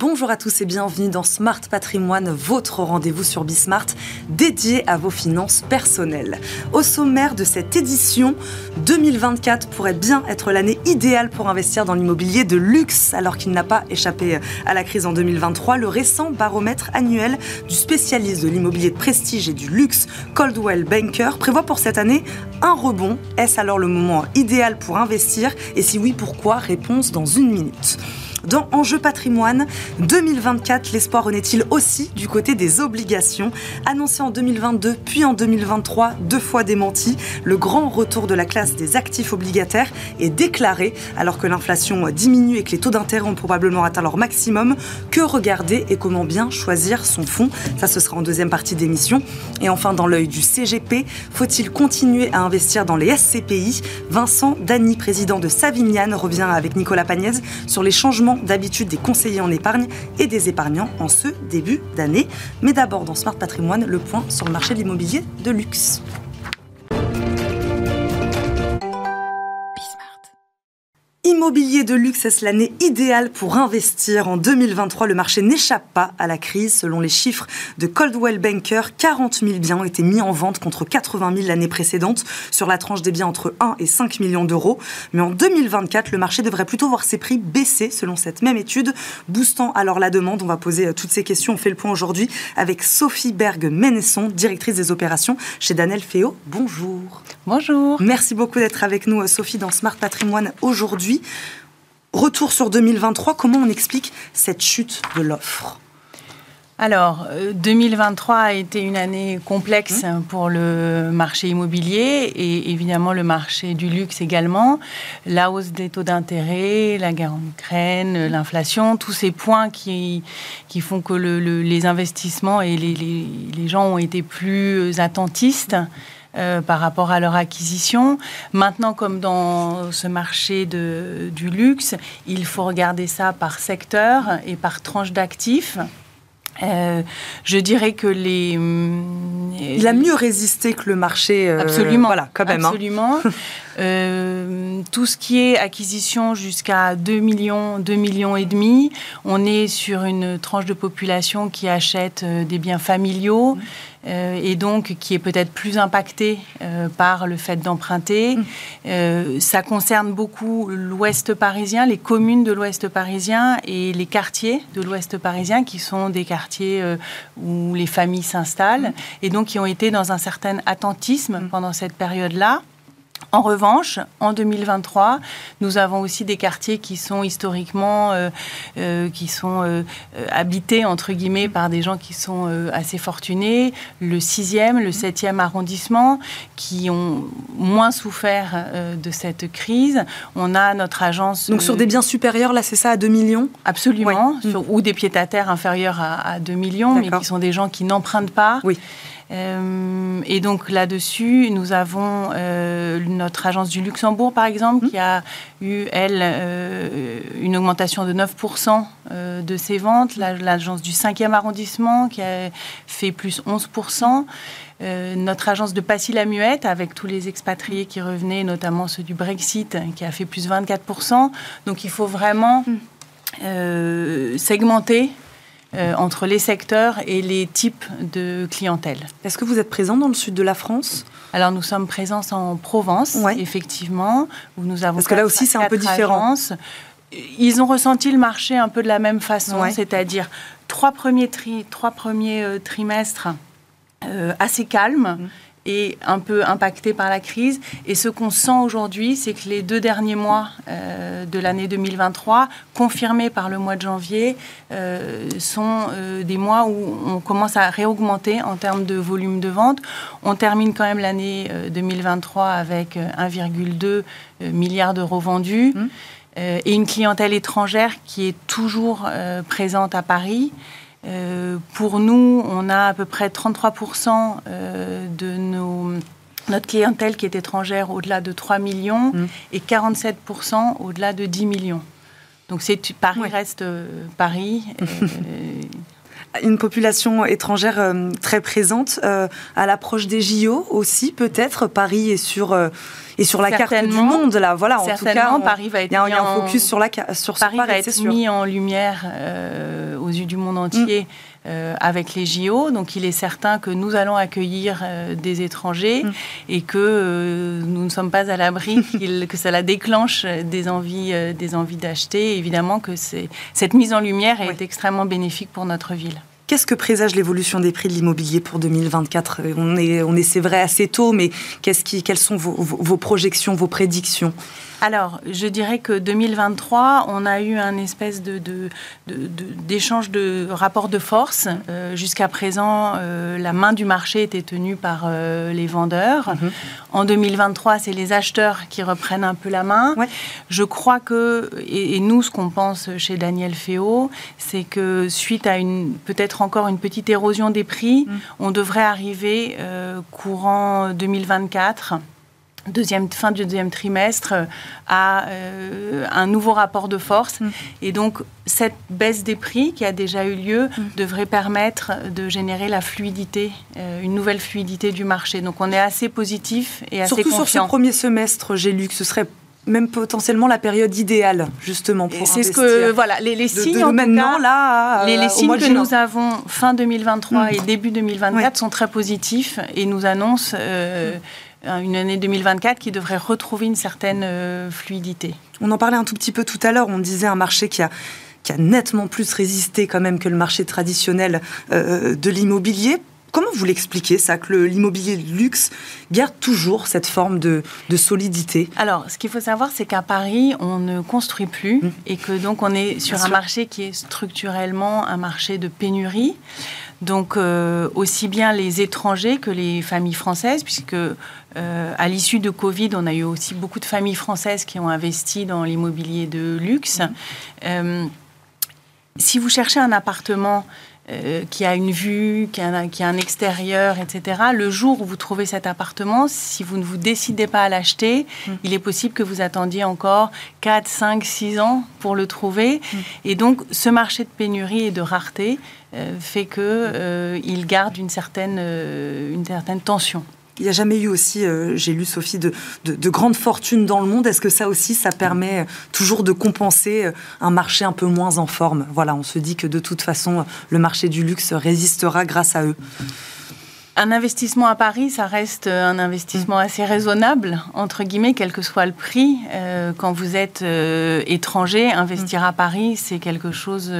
Bonjour à tous et bienvenue dans Smart Patrimoine, votre rendez-vous sur Bismart dédié à vos finances personnelles. Au sommaire de cette édition, 2024 pourrait bien être l'année idéale pour investir dans l'immobilier de luxe alors qu'il n'a pas échappé à la crise en 2023. Le récent baromètre annuel du spécialiste de l'immobilier de prestige et du luxe Coldwell Banker prévoit pour cette année un rebond. Est-ce alors le moment idéal pour investir? Et si oui, pourquoi? Réponse dans une minute. Dans Enjeu patrimoine, 2024, l'espoir renaît-il aussi du côté des obligations? Annoncé en 2022 puis en 2023, deux fois démenti, le grand retour de la classe des actifs obligataires est déclaré alors que l'inflation diminue et que les taux d'intérêt ont probablement atteint leur maximum. Que regarder et comment bien choisir son fonds? Ça, ce sera en deuxième partie d'émission. Et enfin, dans l'œil du CGP, faut-il continuer à investir dans les SCPI Vincent Dany, président de Savignan, revient avec Nicolas Pagnès sur les changements d'habitude des conseillers en épargne et des épargnants en ce début d'année. Mais d'abord, dans Smart Patrimoine, le point sur le marché de l'immobilier de luxe. Immobilier de luxe, est-ce l'année idéale pour investir En 2023, le marché n'échappe pas à la crise. Selon les chiffres de Coldwell Banker, 40 000 biens ont été mis en vente contre 80 000 l'année précédente sur la tranche des biens entre 1 et 5 millions d'euros. Mais en 2024, le marché devrait plutôt voir ses prix baisser selon cette même étude, boostant alors la demande. On va poser euh, toutes ces questions. On fait le point aujourd'hui avec Sophie Berg-Ménesson, directrice des opérations chez Danel Féo. Bonjour. Bonjour. Merci beaucoup d'être avec nous, euh, Sophie, dans Smart Patrimoine aujourd'hui. Retour sur 2023, comment on explique cette chute de l'offre? Alors, 2023 euh, a été une année complexe mmh. pour le marché immobilier et évidemment le marché du luxe également. La hausse des taux d'intérêt, la guerre en Ukraine, mmh. l'inflation, tous ces points qui, qui font que les investissements et les, les, gens ont été plus attentistes. Euh, par rapport à leur acquisition. Maintenant, comme dans ce marché de, du luxe, il faut regarder ça par secteur et par tranche d'actifs. Euh, je dirais que les. Il a mieux résisté que le marché. Euh, absolument. Voilà, quand même. Hein. Euh, tout ce qui est acquisition jusqu'à 2 millions, 2 millions et demi, on est sur une tranche de population qui achète des biens familiaux. Mmh. et donc qui est peut-être plus impactée par le fait d'emprunter. Mmh. ça concerne beaucoup l'ouest parisien, les communes de l'ouest parisien et les quartiers de l'ouest parisien qui sont des quartiers euh, où les familles s'installent et donc qui ont été dans un certain attentisme pendant cette période-là. En revanche, en 2023, nous avons aussi des quartiers qui sont historiquement, euh, euh, qui sont habités entre guillemets par des gens qui sont assez fortunés. Le 6e, le 7e arrondissement, qui ont moins souffert de cette crise. On a notre agence. Donc sur des biens supérieurs, là, c'est ça, à 2 millions? Absolument. ou des pieds à terre inférieurs à, à 2 millions, mais qui sont des gens qui n'empruntent pas. Oui. Euh, et donc là-dessus, nous avons euh, notre agence du Luxembourg, par exemple, qui a eu, elle, euh, une augmentation de 9% de ses ventes. L'agence du 5e arrondissement, qui a fait plus 11%. notre agence de Passy-la-Muette, avec tous les expatriés qui revenaient, notamment ceux du Brexit, qui a fait plus 24%. Donc il faut vraiment mm. segmenter euh, entre les secteurs et les types de clientèle. Est-ce que vous êtes présent dans le sud de la France? Alors nous sommes présents en Provence, effectivement, où nous avons parce que là aussi c'est un peu différent. Ils ont ressenti le marché un peu de la même façon, c'est-à-dire trois premiers, trois premiers euh, trimestres euh, assez calmes. Mm est un peu impacté par la crise. Et ce qu'on sent aujourd'hui, c'est que les deux derniers mois euh, de l'année 2023, confirmés par le mois de janvier, euh, sont euh, des mois où on commence à réaugmenter en termes de volume de vente. On termine quand même l'année 2023 avec 1,2 milliard d'euros vendus. Mmh. et une clientèle étrangère qui est toujours présente à Paris. Euh, pour nous, on a à peu près 33% euh, de nos, notre clientèle qui est étrangère au-delà de 3 millions mmh. et 47% au-delà de 10 millions. Donc c'est Paris reste euh, Paris. Une population étrangère très présente. à l'approche des JO aussi, peut-être. Paris est sur et sur la carte du monde là. Voilà, en tout cas, Paris va être il y, a un focus sur la sur Paris, Paris va être mis en lumière aux yeux du monde entier. Mm. Euh, avec les JO. Donc il est certain que nous allons accueillir euh, des étrangers mm. et que euh, nous ne sommes pas à l'abri que cela déclenche des envies, des envies d'acheter. Évidemment que cette mise en lumière est extrêmement bénéfique pour notre ville. Qu'est-ce que présage l'évolution des prix de l'immobilier pour 2024 On est, on est c'est vrai, assez tôt, mais qu'est-ce qui, quelles sont vos, vos projections, vos prédictions? Alors, je dirais que 2023, on a eu un espèce de, d'échange de, rapports de force. Euh, jusqu'à présent, euh, la main du marché était tenue par euh, les vendeurs. Mhm. En 2023, c'est les acheteurs qui reprennent un peu la main. Je crois que, et, nous, ce qu'on pense chez Daniel Féo, c'est que suite à une peut-être encore une petite érosion des prix, mhm. on devrait arriver courant 2024 deuxième, fin du deuxième trimestre à euh, un nouveau rapport de force. Mm. Et donc, cette baisse des prix qui a déjà eu lieu mm. devrait permettre de générer la fluidité, euh, une nouvelle fluidité du marché. Donc, on est assez positif et assez Surtout confiant. sur ce premier semestre, j'ai lu que ce serait même potentiellement la période idéale justement pour C'est ce que voilà les, signes maintenant là les, signes que nous avons fin 2023 mm. et début 2024 sont très positifs et nous annoncent euh, une année 2024 qui devrait retrouver une certaine euh, fluidité. On en parlait un tout petit peu tout à l'heure, on disait un marché qui a, qui a nettement plus résisté quand même que le marché traditionnel euh, de l'immobilier. Comment vous l'expliquez, ça, que l'immobilier de luxe garde toujours cette forme de, de solidité? Alors, ce qu'il faut savoir, c'est qu'à Paris, on ne construit plus mmh. et que donc on est sur un marché qui est structurellement un marché de pénurie. Donc, euh, aussi bien les étrangers que les familles françaises, puisque euh, à l'issue de Covid, on a eu aussi beaucoup de familles françaises qui ont investi dans l'immobilier de luxe. Mmh. Euh, si vous cherchez un appartement euh, qui a une vue, qui a, un, extérieur, etc. Le jour où vous trouvez cet appartement, si vous ne vous décidez pas à l'acheter, mm. il est possible que vous attendiez encore 4, 5, 6 ans pour le trouver. Mm. Et donc, ce marché de pénurie et de rareté euh, fait qu'il euh, garde une certaine, une certaine tension. Il n'y a jamais eu aussi, euh, j'ai lu Sophie, de, de, grandes fortunes dans le monde. Est-ce que ça aussi, ça permet euh, toujours de compenser euh, un marché un peu moins en forme? Voilà, on se dit que de toute façon, le marché du luxe résistera grâce à eux. Un investissement à Paris, ça reste un investissement assez raisonnable, entre guillemets, quel que soit le prix. quand vous êtes étranger, investir à Paris, c'est quelque chose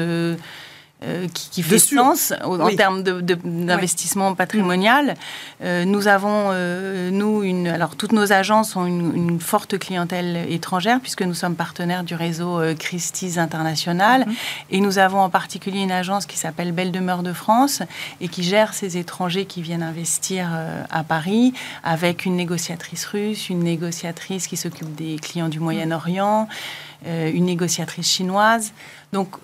euh, qui, fait sens en termes d'investissement patrimonial. Euh, nous avons, euh, nous, une, alors toutes nos agences ont une, forte clientèle étrangère puisque nous sommes partenaires du réseau Christie's International mhm. et nous avons en particulier une agence qui s'appelle Belle Demeure de France et qui gère ces étrangers qui viennent investir à Paris avec une négociatrice russe, une négociatrice qui s'occupe des clients du Moyen-Orient, une négociatrice chinoise. Donc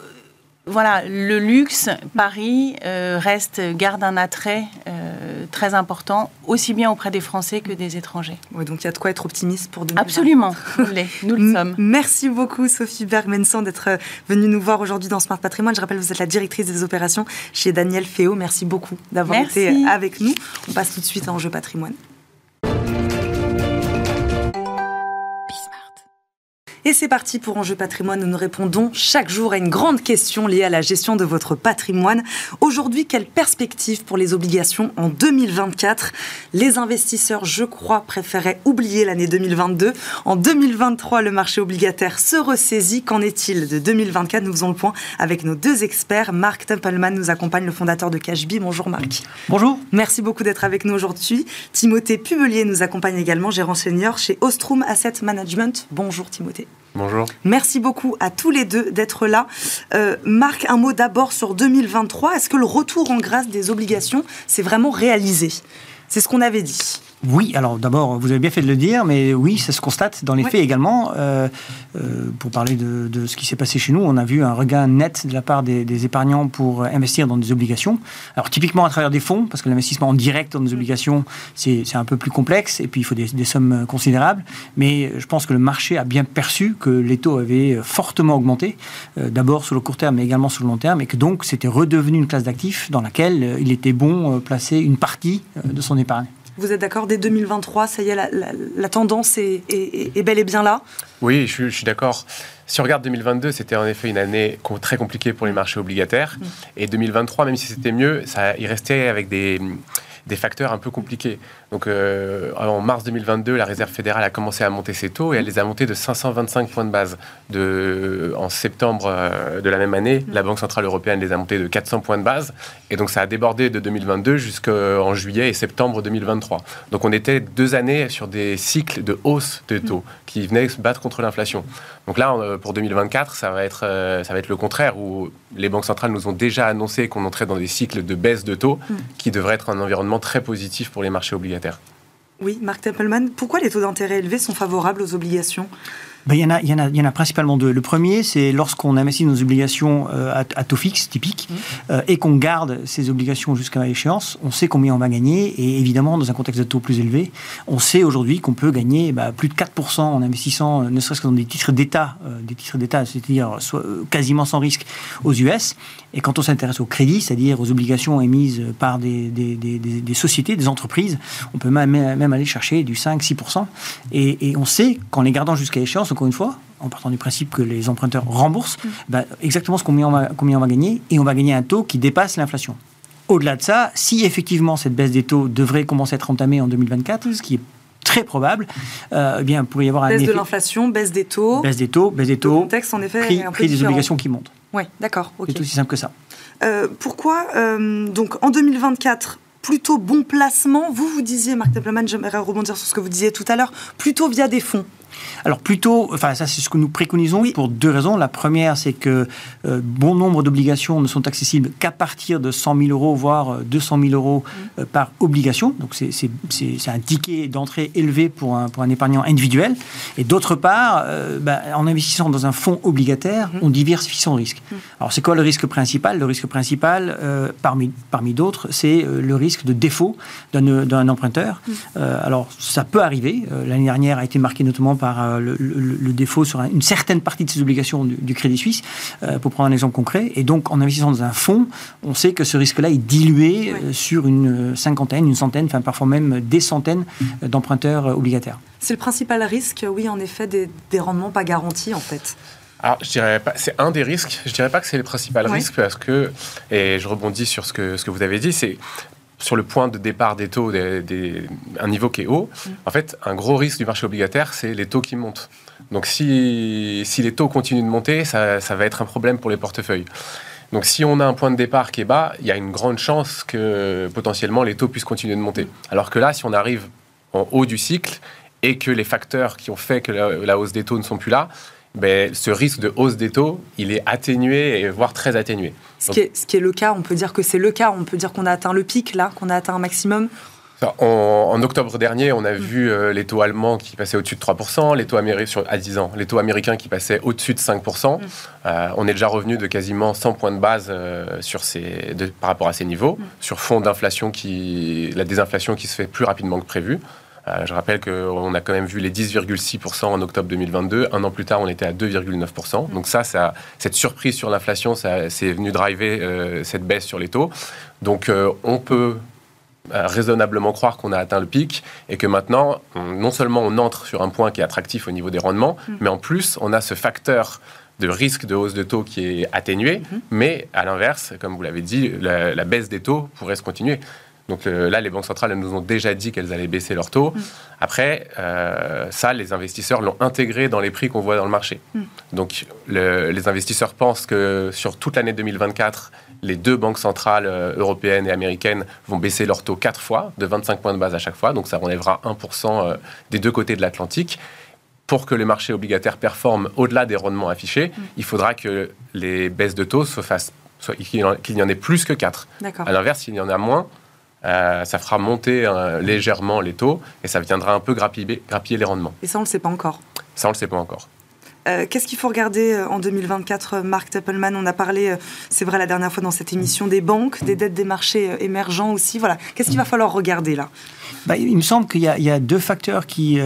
voilà, le luxe, Paris euh, reste, garde un attrait euh, très important, aussi bien auprès des Français que des étrangers. Oui, donc il y a de quoi être optimiste pour 2020. Absolument, nous le sommes. Merci beaucoup Sophie Bergmenson d'être euh, venue nous voir aujourd'hui dans Smart Patrimoine. Je rappelle, vous êtes la directrice des opérations chez Daniel Féo. Merci beaucoup d'avoir été avec nous. On passe tout de suite à Enjeu Patrimoine. Et c'est parti pour Enjeu patrimoine où nous répondons chaque jour à une grande question liée à la gestion de votre patrimoine. Aujourd'hui, quelle perspective pour les obligations en 2024 Les investisseurs, je crois, préféraient oublier l'année 2022. En 2023, le marché obligataire se ressaisit. Qu'en est-il de 2024 Nous faisons le point avec nos deux experts. Marc Tempelman nous accompagne, le fondateur de Cashby. Bonjour Marc. Bonjour. Merci beaucoup d'être avec nous aujourd'hui. Timothée Pubelier nous accompagne également, gérant senior chez Ostrom Asset Management. Bonjour Timothée. Bonjour. Merci beaucoup à tous les deux d'être là. Euh, Marc, un mot d'abord sur 2023. Est-ce que le retour en grâce des obligations s'est vraiment réalisé? C'est ce qu'on avait dit. oui, alors d'abord, vous avez bien fait de le dire, mais oui, ça se constate dans les faits également. Euh, euh, pour parler de, ce qui s'est passé chez nous, on a vu un regain net de la part des, épargnants pour investir dans des obligations. Alors typiquement à travers des fonds, parce que l'investissement en direct dans des obligations, c'est un peu plus complexe, et puis il faut des, sommes considérables. Mais je pense que le marché a bien perçu que les taux avaient fortement augmenté, euh, d'abord sur le court terme, mais également sur le long terme, et que donc c'était redevenu une classe d'actifs dans laquelle il était bon placer une partie de son épargne. Vous êtes d'accord Dès 2023, ça y est, la, tendance est, bel et bien là? Oui, je, suis d'accord. Si on regarde 2022, c'était en effet une année très compliquée pour les marchés obligataires. Mm. Et 2023, même si c'était mieux, ça, il restait avec des des facteurs un peu compliqués. Donc euh, en mars 2022, la Réserve fédérale a commencé à monter ses taux et elle les a montés de 525 points de base. De, en septembre euh, de la même année, la Banque Centrale Européenne les a montés de 400 points de base. Et donc ça a débordé de 2022 jusqu'en juillet et septembre 2023. Donc on était deux années sur des cycles de hausse de taux qui venaient se battre contre l'inflation. Donc là, euh, pour 2024, ça va être, ça va être le contraire, où les banques centrales nous ont déjà annoncé qu'on entrait dans des cycles de baisse de taux mm. qui devraient être un environnement très positif pour les marchés obligataires. Oui, Marc Tempelman, pourquoi les taux d'intérêt élevés sont favorables aux obligations? Ben, il, y en a, il, y en a, il y en a principalement deux. Le premier, c'est lorsqu'on investit nos obligations euh, à, taux fixe, typique, mmh. euh, et qu'on garde ces obligations jusqu'à l'échéance, on sait combien on va gagner. Et évidemment, dans un contexte de taux plus élevé, on sait aujourd'hui qu'on peut gagner bah, plus de 4% en investissant, euh, ne serait-ce que dans des titres d'État, des titres d'État, c'est-à-dire quasiment sans risque aux US. Et quand on s'intéresse au crédit, c'est-à-dire aux obligations émises par des, des, des, des, sociétés, des entreprises, on peut même, même aller chercher du 5-6%. Et, et on sait qu'en les gardant jusqu'à l'échéance, encore une fois, en partant du principe que les emprunteurs remboursent, bah, exactement ce combien on, va, combien on va gagner, et on va gagner un taux qui dépasse l'inflation. Au-delà de ça, si effectivement cette baisse des taux devrait commencer à être entamée en 2024, ce qui est très probable, euh, eh bien, il pourrait y avoir un baisse de l'inflation, baisse des taux, baisse des taux, baisse des taux, le contexte en effet prix, un peu prix des obligations qui montent. Oui, d'accord. C'est aussi simple que ça. Euh, pourquoi euh, donc en 2024 plutôt bon placement Vous vous disiez, Marc Templeman, j'aimerais rebondir sur ce que vous disiez tout à l'heure, plutôt via des fonds. Alors plutôt, enfin ça c'est ce que nous préconisons pour deux raisons. La première, c'est que euh, bon nombre d'obligations ne sont accessibles qu'à partir de 100 000 euros, voire 200 000 euros euh, par obligation. Donc c'est un ticket d'entrée élevé pour un, pour un épargnant individuel. Et d'autre part, euh, bah, en investissant dans un fonds obligataire, mm-hmm. on diversifie son risque. Mm. Alors c'est quoi le risque principal? Le risque principal, parmi, parmi d'autres, c'est le risque de défaut d'un emprunteur. Mm. alors ça peut arriver. L'année dernière a été marquée notamment par euh, le, défaut sur une certaine partie de ses obligations du, Crédit Suisse, euh, pour prendre un exemple concret. Et donc, en investissant dans un fonds, on sait que ce risque-là est dilué euh, sur une cinquantaine, une centaine, enfin parfois même des centaines d'emprunteurs obligataires. C'est le principal risque, oui, en effet, des, rendements pas garantis, en fait. Alors, je dirais pas, c'est un des risques. Je dirais pas que c'est le principal risque parce que, et je rebondis sur ce que, ce que vous avez dit, c'est sur le point de départ des taux, des, un niveau qui est haut, mm. en fait, un gros risque du marché obligataire, c'est les taux qui montent. Donc si, si les taux continuent de monter, ça, ça, va être un problème pour les portefeuilles. Donc si on a un point de départ qui est bas, il y a une grande chance que potentiellement les taux puissent continuer de monter. Alors que là, si on arrive en haut du cycle et que les facteurs qui ont fait que la hausse des taux ne sont plus là, ben, ce risque de hausse des taux, il est atténué, et voire très atténué. Ce, qui, est, ce qui est le cas, on peut dire que c'est le cas, on peut dire qu'on a atteint le pic là, qu'on a atteint un maximum en, octobre dernier, on a mm. vu euh, les taux allemands qui passaient au-dessus de 3%, les taux américains à 10 ans, les taux américains qui passaient au-dessus de 5%. Mm. Euh, on est déjà revenu de quasiment 100 points de base euh, sur ces, par rapport à ces niveaux, mm. sur fond d'inflation qui, la désinflation qui se fait plus rapidement que prévu. Euh, je rappelle qu'on a quand même vu les 10,6% en octobre 2022. Un an plus tard, on était à 2,9%. Donc ça, ça, cette surprise sur l'inflation, c'est venu driver euh, cette baisse sur les taux. Donc euh, on peut raisonnablement croire qu'on a atteint le pic et que maintenant, non seulement on entre sur un point qui est attractif au niveau des rendements, mm. mais en plus, on a ce facteur de risque de hausse de taux qui est atténué, mm-hmm. mais à l'inverse, comme vous l'avez dit, la, baisse des taux pourrait se continuer. Donc euh, là, les banques centrales elles nous ont déjà dit qu'elles allaient baisser leurs taux. Mm. Après, euh, ça, les investisseurs l'ont intégré dans les prix qu'on voit dans le marché. Mm. Donc les investisseurs pensent que sur toute l'année 2024, les deux banques centrales euh, européennes et américaines vont baisser leurs taux quatre fois, de 25 points de base à chaque fois. Donc ça relèvera 1% des deux côtés de l'Atlantique pour que les marchés obligataires performent au-delà des rendements affichés, mm. il faudra que les baisses de taux se fassent, qu'il n'y en ait plus que 4. À l'inverse, s'il y en a moins, ça fera monter légèrement les taux et ça viendra un peu grappiller, grappiller les rendements. Et ça, on ne le sait pas encore. Ça, on ne le sait pas encore. Euh, qu'est-ce qu'il faut regarder euh, en 2024, euh, Marc Tappelman On a parlé, c'est vrai, la dernière fois dans cette émission, des banques, des dettes des marchés émergents aussi. Voilà. Qu'est-ce qu'il va falloir regarder là? Bah, il me semble qu'il y, a deux facteurs qu'il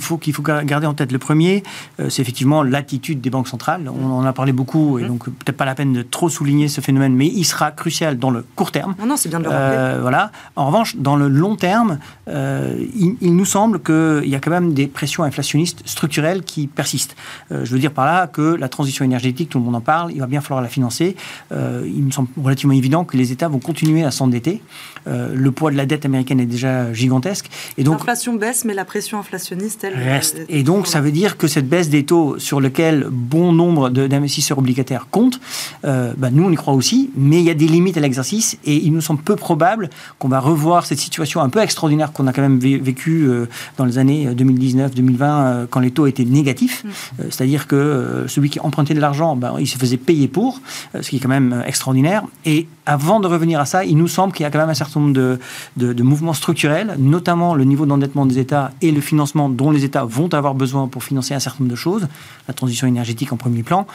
faut, qu'il faut garder en tête. Le premier, c'est effectivement l'attitude des banques centrales. On en a parlé beaucoup, et mmh. donc peut-être pas la peine de trop souligner ce phénomène, mais il sera crucial dans le court terme. Non, non, c'est bien de le rappeler. voilà. En revanche, dans le long terme, il, il, nous semble qu'il y a quand même des pressions inflationnistes structurelles qui persistent. Euh, je veux dire par là que la transition énergétique, tout le monde en parle, il va bien falloir la financer. Euh, il me semble relativement évident que les États vont continuer à s'endetter. Euh, le poids de la dette américaine est déjà gigantesque. Et donc, L'inflation baisse, mais la pression inflationniste, elle reste. Et donc, ça veut dire que cette baisse des taux sur lequel bon nombre d'investisseurs obligataires comptent, bah, nous, on y croit aussi, mais il y a des limites à l'exercice et il nous semble peu probable qu'on va revoir cette situation un peu extraordinaire qu'on a quand même vécu dans les années 2019-2020 quand les taux étaient négatifs. Mm. C'est-à-dire que euh, celui qui empruntait de l'argent, ben, il se faisait payer pour, euh, ce qui est quand même euh, extraordinaire. Et avant de revenir à ça, il nous semble qu'il y a quand même un certain nombre de, de, mouvements structurels, notamment le niveau d'endettement des États et le financement dont les États vont avoir besoin pour financer un certain nombre de choses, la transition énergétique en premier plan,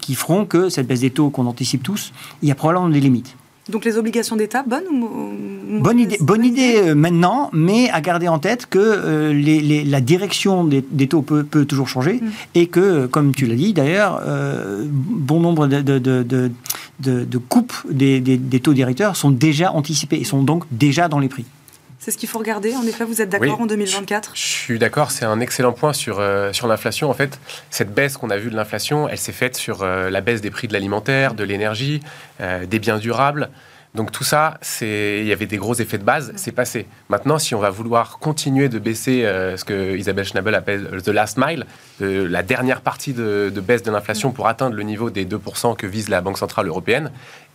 qui feront que cette baisse des taux qu'on anticipe tous, il y a probablement des limites. Donc les obligations d'État, bonne ou bonne idée, bonne idée euh, maintenant, mais à garder en tête que euh, les, la direction des, taux peut, peut, toujours changer mm. et que, comme tu l'as dit d'ailleurs, euh, bon nombre de, de, de, de coupes des, des, taux directeurs sont déjà anticipés et sont donc déjà dans les prix. C'est ce qu'il faut regarder. En effet, vous êtes d'accord en 2024 Je suis d'accord. C'est un excellent point sur, euh, sur l'inflation. En fait, cette baisse qu'on a vue de l'inflation, elle s'est faite sur euh, la baisse des prix de l'alimentaire, de l'énergie, euh, des biens durables. Donc tout ça, il y avait des gros effets de base, c'est passé. Maintenant, si on va vouloir continuer de baisser ce que Isabelle Schnabel appelle the last mile, la dernière partie de, de baisse de l'inflation pour atteindre le niveau des 2% que vise la Banque Centrale Européenne,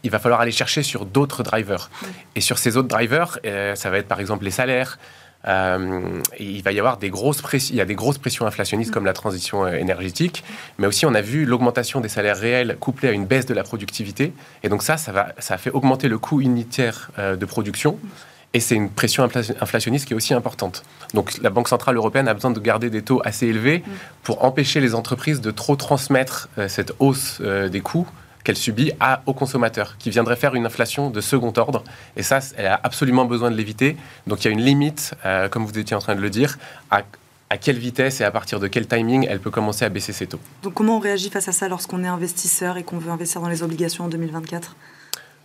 il va falloir aller chercher sur d'autres drivers. Et sur ces autres drivers, euh, ça va être par exemple les salaires. Euh, il va y avoir des grosses il y a des grosses pressions inflationnistes comme la transition euh, énergétique, mais aussi on a vu l'augmentation des salaires réels couplée à une baisse de la productivité, et donc ça, ça va, ça fait augmenter le coût unitaire de production. Et c'est une pression inflationniste qui est aussi importante. Donc la Banque Centrale Européenne a besoin de garder des taux assez élevés pour empêcher les entreprises de trop transmettre cette hausse des coûts qu'elle subit à, aux consommateurs, qui viendraient faire une inflation de second ordre. Et ça, elle a absolument besoin de l'éviter. Donc il y a une limite, euh, comme vous étiez en train de le dire, à, à quelle vitesse et à partir de quel timing elle peut commencer à baisser ses taux. Donc comment on réagit face à ça lorsqu'on est investisseur et qu'on veut investir dans les obligations en 2024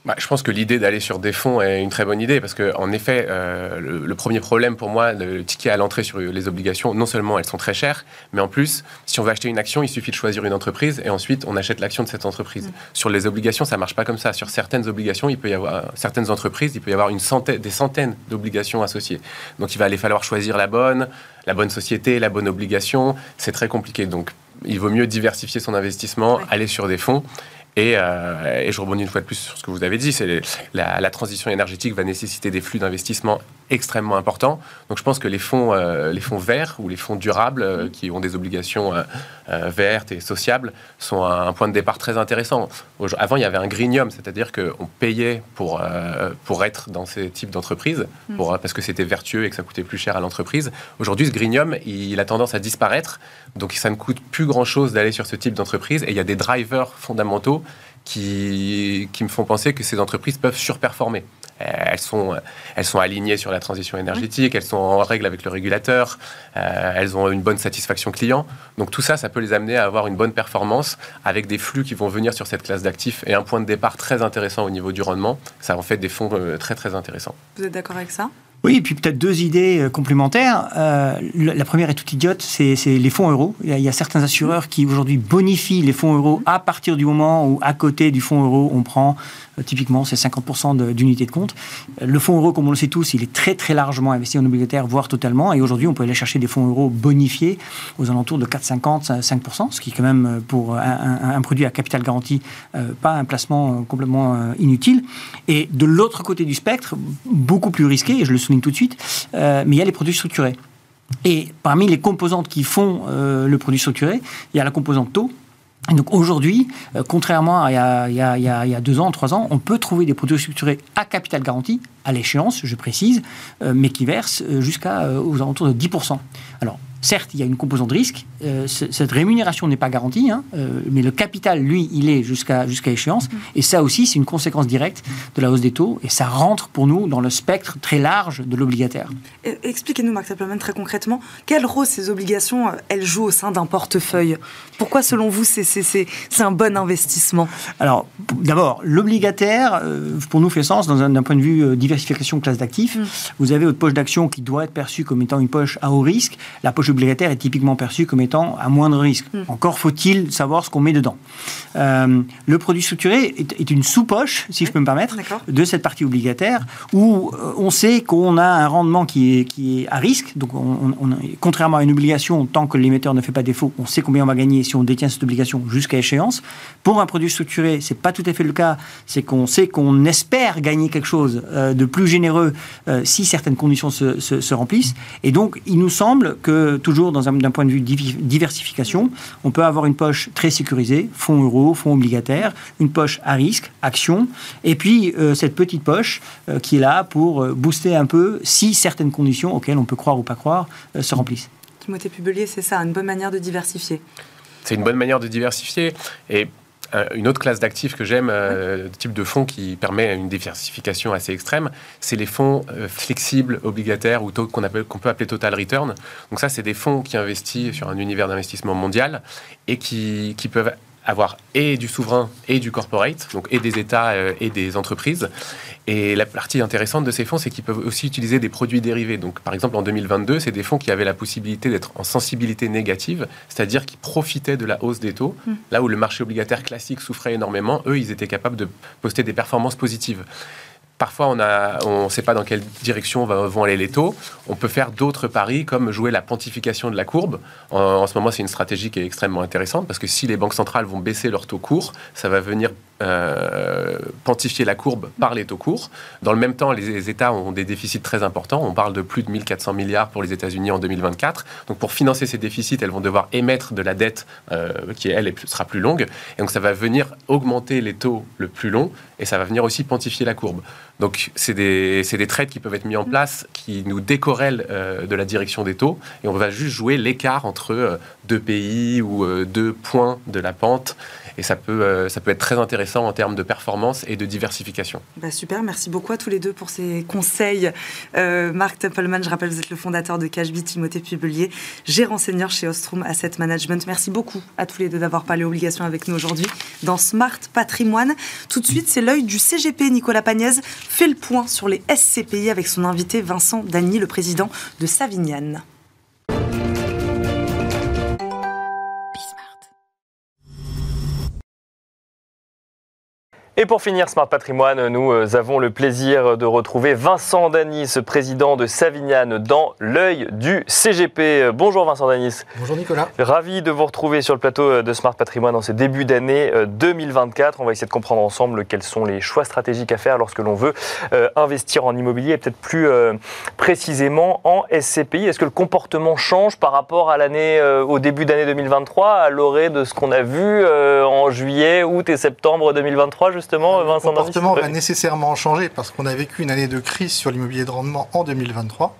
bah, je pense que l'idée d'aller sur des fonds est une très bonne idée parce que, en effet, euh, le, premier problème pour moi, le ticket à l'entrée sur les obligations, non seulement elles sont très chères, mais en plus, si on veut acheter une action, il suffit de choisir une entreprise et ensuite on achète l'action de cette entreprise. Mm. Sur les obligations, ça marche pas comme ça. Sur certaines obligations, il peut y avoir certaines entreprises, il peut y avoir une centaine, des centaines d'obligations associées. Donc il va aller falloir choisir la bonne, la bonne société, la bonne obligation. C'est très compliqué. Donc il vaut mieux diversifier son investissement, aller sur des fonds. Euh, et, je rebondis une fois de plus sur ce que vous avez dit, c'est la, la, transition énergétique va nécessiter des flux d'investissement extrêmement importants. Donc je pense que les fonds, euh, les fonds verts ou les fonds durables euh, qui ont des obligations vertes et sociables sont un, point de départ très intéressant. Avant, il y avait un greenium, c'est-à-dire qu'on payait pour, pour être dans ces types d'entreprises, mm. parce que c'était vertueux et que ça coûtait plus cher à l'entreprise. Aujourd'hui, ce greenium, il, il a tendance à disparaître, donc ça ne coûte plus grand-chose d'aller sur ce type d'entreprise, et il y a des drivers fondamentaux qui, qui me font penser que ces entreprises peuvent surperformer. Elles sont, elles sont alignées sur la transition énergétique, elles sont en règle avec le régulateur, euh, elles ont une bonne satisfaction client. Donc tout ça, ça peut les amener à avoir une bonne performance avec des flux qui vont venir sur cette classe d'actifs et un point de départ très intéressant au niveau du rendement. Ça en fait des fonds euh, très très intéressants. Vous êtes d'accord avec ça? Oui, et puis peut-être deux idées euh, complémentaires. Euh, la première est toute idiote, c'est les fonds euros. Il y, a, certains assureurs qui aujourd'hui bonifient les fonds euros à partir du moment où, à côté du fonds euro, on prend euh, typiquement c'est 50% d'unités de, compte. Le fonds euro, comme on le sait tous, il est très très largement investi en obligataire, voire totalement. Et aujourd'hui, on peut aller chercher des fonds euros bonifiés aux alentours de 4,50, 5%, ce qui est quand même pour un, produit à capital garanti pas un placement complètement inutile. Et de l'autre côté du spectre, beaucoup plus risqué, et je le tout de suite, euh, mais il y a les produits structurés. Et parmi les composantes qui font euh, le produit structuré, il y a la composante taux, donc aujourd'hui, euh, contrairement à il y, a, deux ans, trois ans, on peut trouver des produits structurés à capital garanti, à l'échéance, je précise, euh, mais qui versent euh, jusqu'à aux alentours de 10%. Alors, Certes, il y a une composante de risque. Euh, cette rémunération n'est pas garantie, hein, euh, mais le capital, lui, il est jusqu'à jusqu'à échéance. Mm. Et ça aussi, c'est une conséquence directe de la hausse des taux. Et ça rentre pour nous dans le spectre très large de l'obligataire. Expliquez-nous, Marc Appleman, très concrètement, quel rôle ces obligations, euh, elles jouent au sein d'un portefeuille? Pourquoi, selon vous, c'est un bon investissement? Alors, d'abord, l'obligataire, pour nous, fait sens d'un point de vue diversification classe d'actifs. Mm. Vous avez votre poche d'action qui doit être perçue comme étant une poche à haut risque. La poche obligataire est typiquement perçu comme étant à moindre risque. Hmm. Encore faut-il savoir ce qu'on met dedans. Euh, le produit structuré est, une sous-poche, si je peux me permettre, de cette partie obligataire, où euh, on sait qu'on a un rendement qui est, qui est à risque. Donc, on, contrairement à une obligation, tant que l'émetteur ne fait pas défaut, on sait combien on va gagner si on détient cette obligation jusqu'à échéance. Pour un produit structuré, c'est pas tout à fait le cas. C'est qu'on sait qu'on espère gagner quelque chose euh, de plus généreux si certaines conditions se, se, se remplissent. Et donc, il nous semble que toujours dans un, d'un point de vue diversification, on peut avoir une poche très sécurisée, fonds euros, fonds obligataires, une poche à risque, actions, et puis euh, cette petite poche euh, qui est là pour euh, booster un peu si certaines conditions auxquelles on peut croire ou pas croire se remplissent. Timothée Pubelier, c'est ça, une bonne manière de diversifier. C'est une bonne manière de diversifier. Et une autre classe d'actifs que j'aime, euh, type de fonds qui permet une diversification assez extrême, c'est les fonds euh, flexibles, obligataires ou qu'on qu'on peut appeler total return. Donc ça, c'est des fonds qui investissent sur un univers d'investissement mondial et qui, qui peuvent avoir et du souverain et du corporate, donc et des États euh, et des entreprises. Et la partie intéressante de ces fonds, c'est qu'ils peuvent aussi utiliser des produits dérivés. Donc, par exemple, en 2022, c'est des fonds qui avaient la possibilité d'être en sensibilité négative, c'est-à-dire qui profitaient de la hausse des taux. Hmm. Là où le marché obligataire classique souffrait énormément, eux, ils étaient capables de poster des performances positives. Parfois, on ne on sait pas dans quelle direction vont aller les taux. On peut faire d'autres paris, comme jouer la pontification de la courbe. En, ce moment, c'est une stratégie qui est extrêmement intéressante, parce que si les banques centrales vont baisser leur taux court, ça va venir euh, pontifier la courbe par les taux courts. Dans le même temps, les, États ont des déficits très importants. On parle de plus de 1400 milliards pour les États-Unis en 2024. Donc, pour financer ces déficits, elles vont devoir émettre de la dette euh, qui, elle, sera plus longue. Et donc, ça va venir augmenter les taux le plus long, et ça va venir aussi pontifier la courbe. Donc, c'est des, des, trades qui peuvent être mis en place, qui nous décorrèlent euh, de la direction des taux, et on va juste jouer l'écart entre deux pays ou deux points de la pente. Et ça peut, ça peut être très intéressant en termes de performance et de diversification. Bah super, merci beaucoup à tous les deux pour ces conseils. Marc Templeman, je rappelle, vous êtes le fondateur de Cashbit, Timothée Pubelier, gérant senior chez Ostrom Asset Management. Merci beaucoup à tous les deux d'avoir parlé obligations avec nous aujourd'hui dans Smart Patrimoine. Tout de suite, c'est l'œil du CGP, Nicolas Pagnès fait le point sur les SCPI avec son invité Vincent Dany, le président de Savignane. Et pour finir Smart Patrimoine, nous euh, avons le plaisir de retrouver Vincent Danis, président de Savignane, dans l'œil du CGP. Bonjour Vincent Danis. Bonjour Nicolas. Ravi de vous retrouver sur le plateau euh, de Smart Patrimoine en ce début d'année 2024. Euh, On va essayer de comprendre ensemble quels sont les choix stratégiques à faire lorsque l'on veut investir en immobilier et peut-être plus précisément en SCPI. Est-ce que le comportement change par rapport à l'année, au début d'année 2023, à l'orée de ce qu'on a vu en juillet, août et septembre 2023 justement? Le comportement va nécessairement changer parce qu'on a vécu une année de crise sur l'immobilier de rendement en 2023,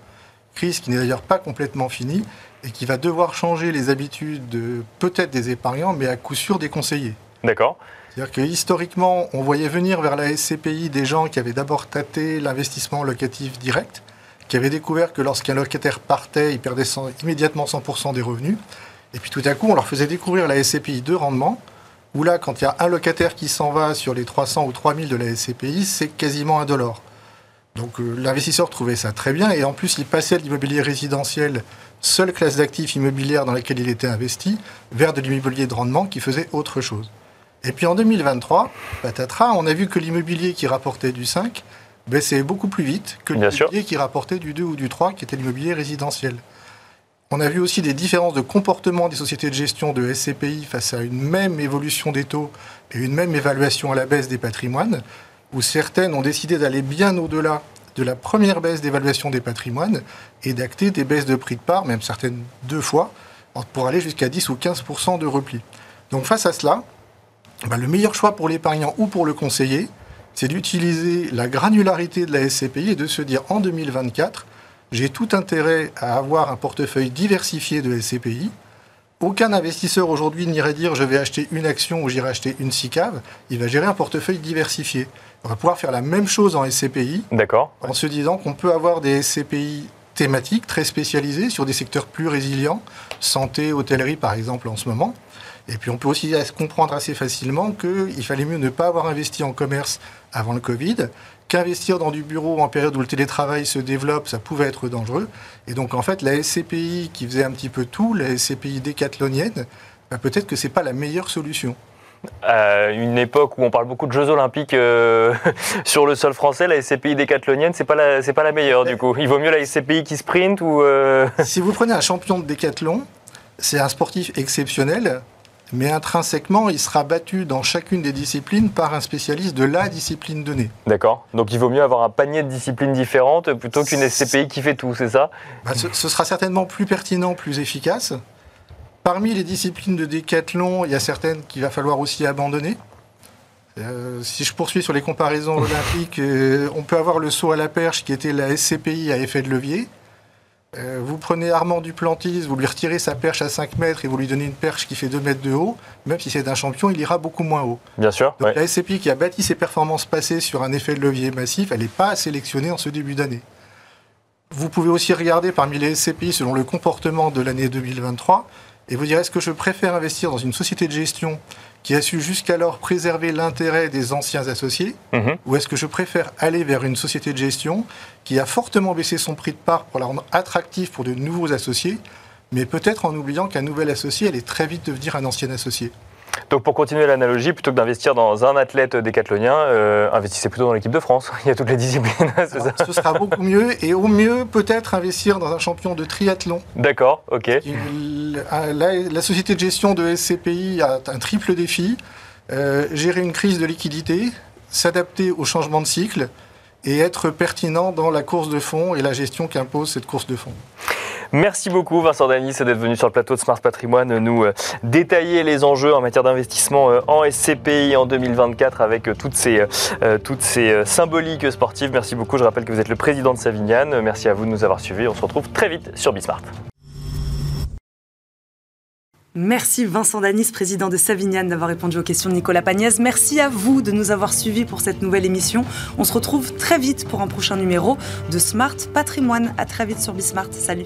crise qui n'est d'ailleurs pas complètement finie et qui va devoir changer les habitudes de peut-être des épargnants, mais à coup sûr des conseillers. D'accord. C'est-à-dire que historiquement, on voyait venir vers la SCPI des gens qui avaient d'abord tâté l'investissement locatif direct, qui avaient découvert que lorsqu'un locataire partait, il perdait immédiatement 100% des revenus. Et puis tout à coup, on leur faisait découvrir la SCPI de rendement, où là, quand il y a un locataire qui s'en va sur les 300 ou 3000 de la SCPI, c'est quasiment un dollar. Donc euh, l'investisseur trouvait ça très bien et en plus il passait de l'immobilier résidentiel, seule classe d'actifs immobilières dans laquelle il était investi, vers de l'immobilier de rendement qui faisait autre chose. Et puis en 2023, patatras, on a vu que l'immobilier qui rapportait du 5 baissait beaucoup plus vite que l'immobilier qui rapportait du 2 ou du 3 qui était l'immobilier résidentiel. On a vu aussi des différences de comportement des sociétés de gestion de SCPI face à une même évolution des taux et une même évaluation à la baisse des patrimoines, où certaines ont décidé d'aller bien au-delà de la première baisse d'évaluation des patrimoines et d'acter des baisses de prix de part, même certaines deux fois, pour aller jusqu'à 10 ou 15% de repli. Donc face à cela, bah, le meilleur choix pour l'épargnant ou pour le conseiller, c'est d'utiliser la granularité de la SCPI et de se dire en 2024, j'ai tout intérêt à avoir un portefeuille diversifié de SCPI. Aucun investisseur aujourd'hui n'irait dire je vais acheter une action ou j'irai acheter une SICAV. Il va gérer un portefeuille diversifié. On va pouvoir faire la même chose en SCPI. D'accord. En se disant qu'on peut avoir des SCPI thématiques très spécialisées sur des secteurs plus résilients, santé, hôtellerie par exemple en ce moment. Et puis on peut aussi comprendre assez facilement qu'il fallait mieux ne pas avoir investi en commerce avant le Covid, qu'investir dans du bureau en période où le télétravail se développe, ça pouvait être dangereux. Et donc en fait, la SCPI qui faisait un petit peu tout, la SCPI décathlonienne, bah, peut-être que c'est pas la meilleure solution. À une époque où on parle beaucoup de Jeux Olympiques euh, sur le sol français, la SCPI décathlonienne, c'est pas la, c'est pas la meilleure du coup. Il vaut mieux la SCPI qui sprint ou. Euh, si vous prenez un champion de décathlon, c'est un sportif exceptionnel mais intrinsèquement, il sera battu dans chacune des disciplines par un spécialiste de la discipline donnée. D'accord. Donc il vaut mieux avoir un panier de disciplines différentes plutôt qu'une SCPI qui fait tout, c'est ça? Bah, ce, sera certainement plus pertinent, plus efficace. Parmi les disciplines de décathlon, il y a certaines qu'il va falloir aussi abandonner. Euh, si je poursuis sur les comparaisons olympiques, euh, on peut avoir le saut à la perche qui était la SCPI à effet de levier. Euh, vous prenez Armand Duplantis, vous lui retirez sa perche à 5 mètres et vous lui donnez une perche qui fait 2 mètres de haut, même si c'est un champion, il ira beaucoup moins haut. Bien sûr. Donc la SCPI qui a bâti ses performances passées sur un effet de levier massif, elle n'est pas sélectionnée en ce début d'année. Vous pouvez aussi regarder parmi les SCPI selon le comportement de l'année 2023 et vous dire est-ce que je préfère investir dans une société de gestion qui a su jusqu'alors préserver l'intérêt des anciens associés mhm. Ou est-ce que je préfère aller vers une société de gestion qui a fortement baissé son prix de part pour la rendre attractive pour de nouveaux associés, mais peut-être en oubliant qu'un nouvel associé allait très vite devenir un ancien associé? Donc pour continuer l'analogie, plutôt que d'investir dans un athlète décathlonien, euh, investissez plutôt dans l'équipe de France. Il y a toutes les disciplines. Ce sera beaucoup mieux et au mieux peut-être investir dans un champion de triathlon. D'accord, ok. La, société de gestion de SCPI a un triple défi. Euh, gérer une crise de liquidité, s'adapter au changement de cycle et être pertinent dans la course de fonds et la gestion qu'impose cette course de fonds. Merci beaucoup Vincent Danis d'être venu sur le plateau de Smart Patrimoine nous euh, détailler les enjeux en matière d'investissement euh, en SCPI en 2024 avec toutes ces, toutes ces symboliques sportives. Merci beaucoup. Je rappelle que vous êtes le président de Savignane. Merci à vous de nous avoir suivis. On se retrouve très vite sur Bismart. Merci Vincent Danis, président de Savignane, d'avoir répondu aux questions de Nicolas Pagnès. Merci à vous de nous avoir suivis pour cette nouvelle émission. On se retrouve très vite pour un prochain numéro de Smart Patrimoine. À très vite sur Bismart. Salut.